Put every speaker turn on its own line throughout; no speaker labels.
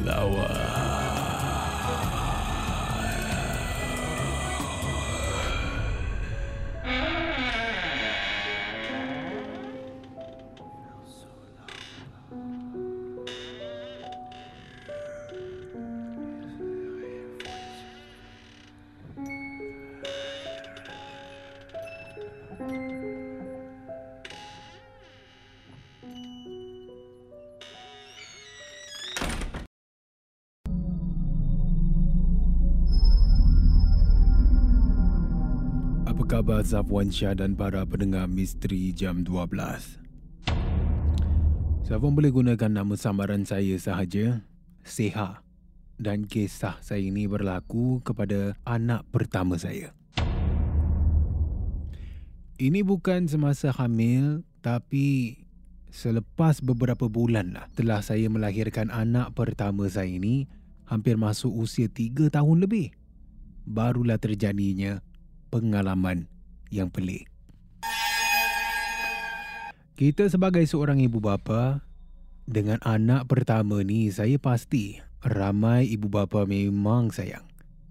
Lower. Khabar Zafwan Syah dan para pendengar misteri jam 12? Zafwan boleh gunakan nama samaran saya sahaja, Seha. Dan kisah saya ini berlaku kepada anak pertama saya. Ini bukan semasa hamil tapi selepas beberapa bulan lah telah saya melahirkan anak pertama saya ini hampir masuk usia 3 tahun lebih. Barulah terjadinya pengalaman yang pelik. Kita sebagai seorang ibu bapa dengan anak pertama ni saya pasti ramai ibu bapa memang sayang.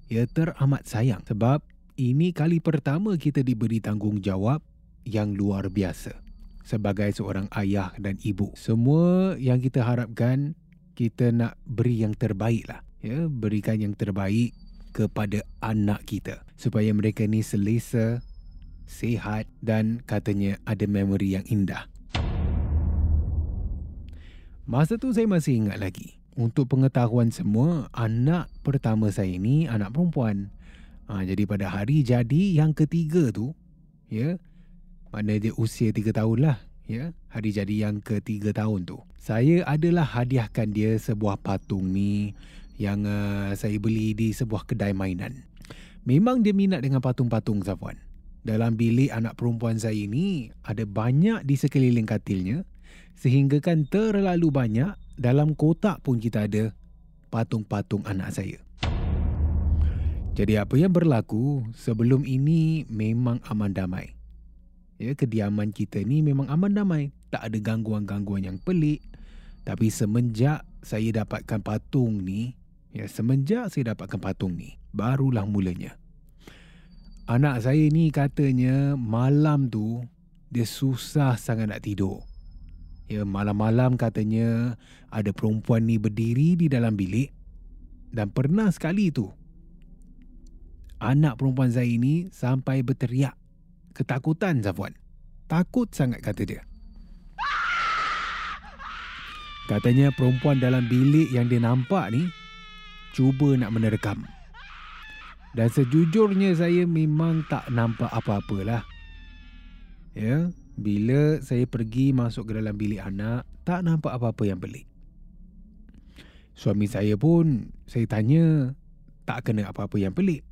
Ya teramat sayang sebab ini kali pertama kita diberi tanggungjawab yang luar biasa sebagai seorang ayah dan ibu. Semua yang kita harapkan kita nak beri yang terbaik lah. Ya, berikan yang terbaik kepada anak kita supaya mereka ni selesa, sihat dan katanya ada memori yang indah. Masa tu saya masih ingat lagi. Untuk pengetahuan semua, anak pertama saya ni anak perempuan. Ha, jadi pada hari jadi yang ketiga tu, ya, mana dia usia tiga tahun lah, ya, hari jadi yang ketiga tahun tu. Saya adalah hadiahkan dia sebuah patung ni yang uh, saya beli di sebuah kedai mainan. Memang dia minat dengan patung-patung Zafwan. Dalam bilik anak perempuan saya ini ada banyak di sekeliling katilnya sehingga kan terlalu banyak dalam kotak pun kita ada patung-patung anak saya. Jadi apa yang berlaku sebelum ini memang aman damai. Ya, kediaman kita ni memang aman damai. Tak ada gangguan-gangguan yang pelik. Tapi semenjak saya dapatkan patung ni, Ya, semenjak saya dapatkan patung ni, barulah mulanya. Anak saya ni katanya malam tu dia susah sangat nak tidur. Ya, malam-malam katanya ada perempuan ni berdiri di dalam bilik dan pernah sekali tu anak perempuan saya ini sampai berteriak ketakutan Zafwan. Takut sangat kata dia. Katanya perempuan dalam bilik yang dia nampak ni cuba nak menerkam. Dan sejujurnya saya memang tak nampak apa-apa lah. Ya, bila saya pergi masuk ke dalam bilik anak, tak nampak apa-apa yang pelik. Suami saya pun saya tanya tak kena apa-apa yang pelik.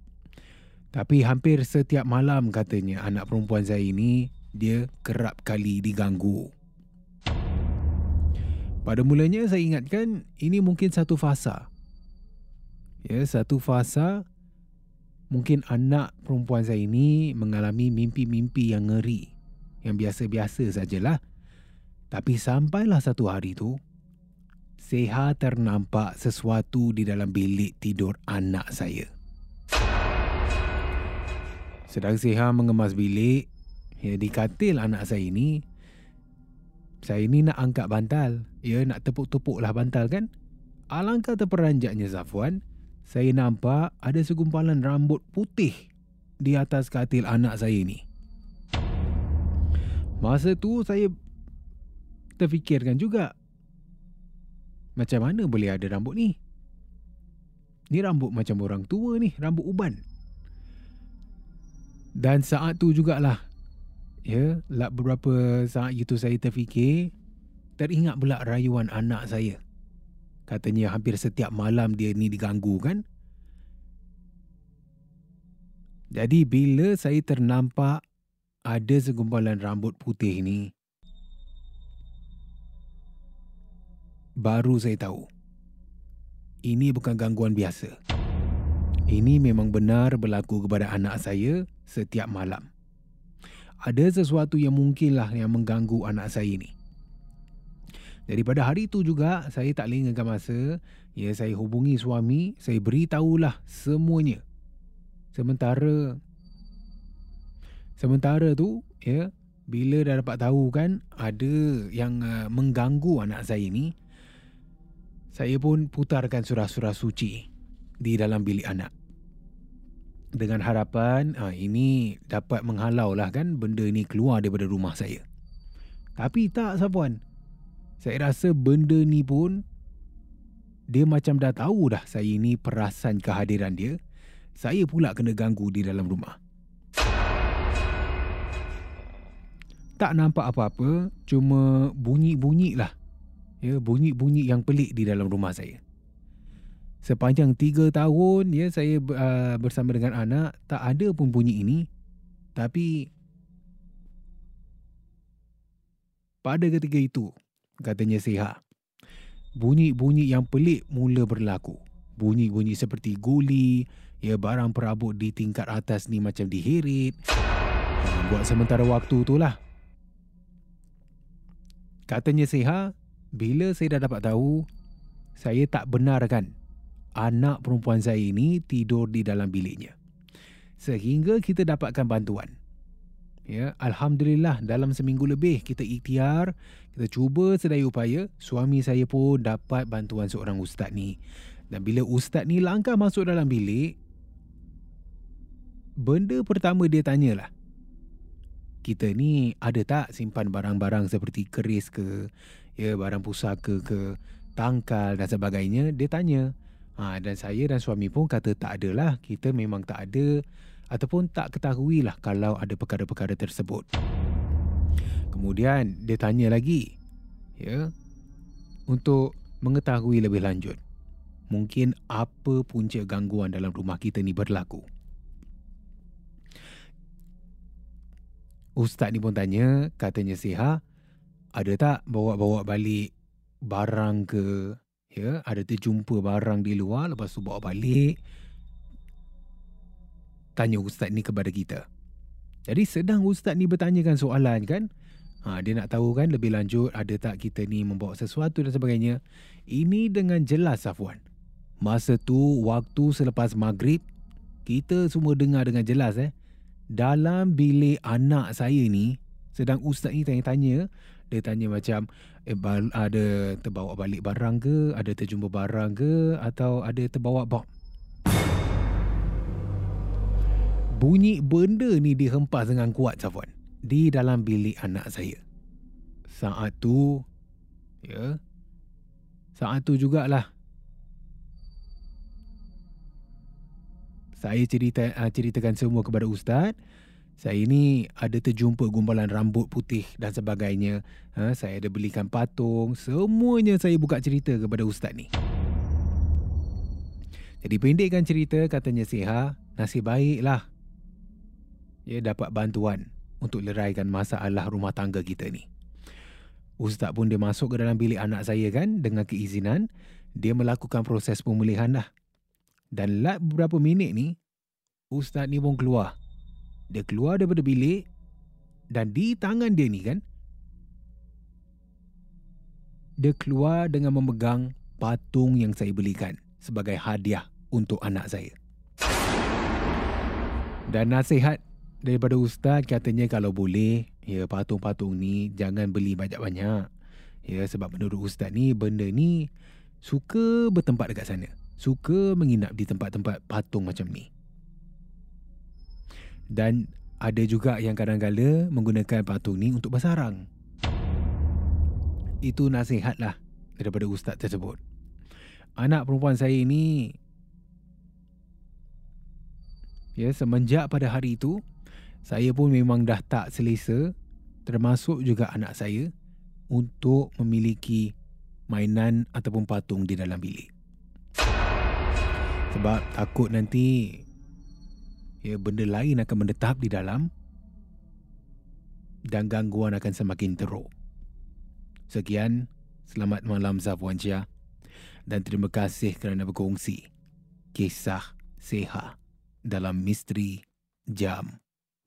Tapi hampir setiap malam katanya anak perempuan saya ini dia kerap kali diganggu. Pada mulanya saya ingatkan ini mungkin satu fasa Ya, satu fasa mungkin anak perempuan saya ini mengalami mimpi-mimpi yang ngeri. Yang biasa-biasa sajalah. Tapi sampailah satu hari tu, Seha ternampak sesuatu di dalam bilik tidur anak saya. Sedang Seha mengemas bilik, ya, di katil anak saya ini, saya ini nak angkat bantal. Ya, nak tepuk-tepuklah bantal kan? Alangkah terperanjatnya Zafwan, saya nampak ada segumpalan rambut putih di atas katil anak saya ni. Masa tu saya terfikirkan juga, macam mana boleh ada rambut ni? Ni rambut macam orang tua ni, rambut uban. Dan saat tu jugalah, ya, lah beberapa saat itu saya terfikir, teringat pula rayuan anak saya. Katanya hampir setiap malam dia ni diganggu kan. Jadi bila saya ternampak ada segumpalan rambut putih ni, baru saya tahu. Ini bukan gangguan biasa. Ini memang benar berlaku kepada anak saya setiap malam. Ada sesuatu yang mungkinlah yang mengganggu anak saya ini. Jadi pada hari itu juga saya tak lengahkan masa, ya saya hubungi suami, saya beritahulah semuanya. Sementara sementara tu ya bila dah dapat tahu kan ada yang uh, mengganggu anak saya ni saya pun putarkan surah-surah suci di dalam bilik anak. Dengan harapan ha, ini dapat menghalau lah kan benda ni keluar daripada rumah saya. Tapi tak Sapuan. Saya rasa benda ni pun dia macam dah tahu dah saya ini perasan kehadiran dia. Saya pula kena ganggu di dalam rumah. Tak nampak apa-apa, cuma bunyi-bunyi lah. Ya, bunyi-bunyi yang pelik di dalam rumah saya. Sepanjang tiga tahun ya saya uh, bersama dengan anak, tak ada pun bunyi ini. Tapi pada ketika itu, katanya Seha. Bunyi-bunyi yang pelik mula berlaku. Bunyi-bunyi seperti guli, ya barang perabot di tingkat atas ni macam diheret. Buat sementara waktu tu lah. Katanya Seha, bila saya dah dapat tahu, saya tak benarkan anak perempuan saya ini tidur di dalam biliknya. Sehingga kita dapatkan bantuan. Ya, Alhamdulillah dalam seminggu lebih kita ikhtiar, kita cuba sedaya upaya, suami saya pun dapat bantuan seorang ustaz ni. Dan bila ustaz ni langkah masuk dalam bilik, benda pertama dia tanyalah, kita ni ada tak simpan barang-barang seperti keris ke, ya barang pusaka ke, tangkal dan sebagainya? Dia tanya. Ha, dan saya dan suami pun kata tak adalah, kita memang tak ada ataupun tak ketahuilah kalau ada perkara-perkara tersebut. Kemudian dia tanya lagi, ya, untuk mengetahui lebih lanjut, mungkin apa punca gangguan dalam rumah kita ni berlaku. Ustaz ni pun tanya, katanya Siha, ada tak bawa-bawa balik barang ke, ya, ada terjumpa barang di luar lepas tu bawa balik, tanya ustaz ni kepada kita. Jadi sedang ustaz ni bertanyakan soalan kan, ha, dia nak tahu kan lebih lanjut ada tak kita ni membawa sesuatu dan sebagainya. Ini dengan jelas Safwan. Masa tu waktu selepas maghrib, kita semua dengar dengan jelas eh. Dalam bilik anak saya ni, sedang ustaz ni tanya-tanya, dia tanya macam eh, ada terbawa balik barang ke, ada terjumpa barang ke, atau ada terbawa bom. Bunyi benda ni dihempas dengan kuat Safwan di dalam bilik anak saya. Saat tu ya. Saat tu jugalah saya cerita uh, ceritakan semua kepada ustaz. Saya ini ada terjumpa gumpalan rambut putih dan sebagainya. Ha, saya ada belikan patung. Semuanya saya buka cerita kepada ustaz ni. Jadi pendekkan cerita katanya Siha, nasib baiklah ya dapat bantuan untuk leraikan masalah rumah tangga kita ni. Ustaz pun dia masuk ke dalam bilik anak saya kan dengan keizinan, dia melakukan proses pemulihan dah. Dan lat beberapa minit ni, Ustaz ni pun keluar. Dia keluar daripada bilik dan di tangan dia ni kan, dia keluar dengan memegang patung yang saya belikan sebagai hadiah untuk anak saya. Dan nasihat daripada ustaz katanya kalau boleh ya patung-patung ni jangan beli banyak-banyak. Ya sebab menurut ustaz ni benda ni
suka bertempat dekat sana. Suka menginap di tempat-tempat patung macam ni. Dan ada juga yang kadang-kala menggunakan patung ni untuk bersarang. Itu nasihat lah daripada ustaz tersebut. Anak perempuan saya ini ya semenjak pada hari itu saya pun memang dah tak selesa termasuk juga anak saya untuk memiliki mainan ataupun patung di dalam bilik. Sebab takut nanti ya benda lain akan menetap di dalam dan gangguan akan semakin teruk. Sekian, selamat malam Zafwan Syah dan terima kasih kerana berkongsi kisah Seha dalam Misteri Jam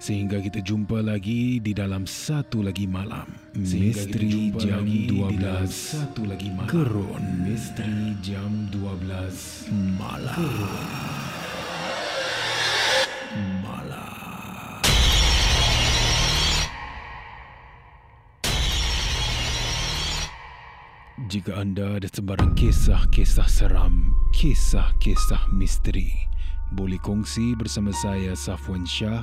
Sehingga kita jumpa lagi di dalam satu lagi malam. Misteri jam 12 satu lagi malam. Kerun. Misteri jam 12 malam. Jika anda ada sebarang kisah-kisah seram, kisah-kisah misteri, boleh kongsi bersama saya Safwan Syah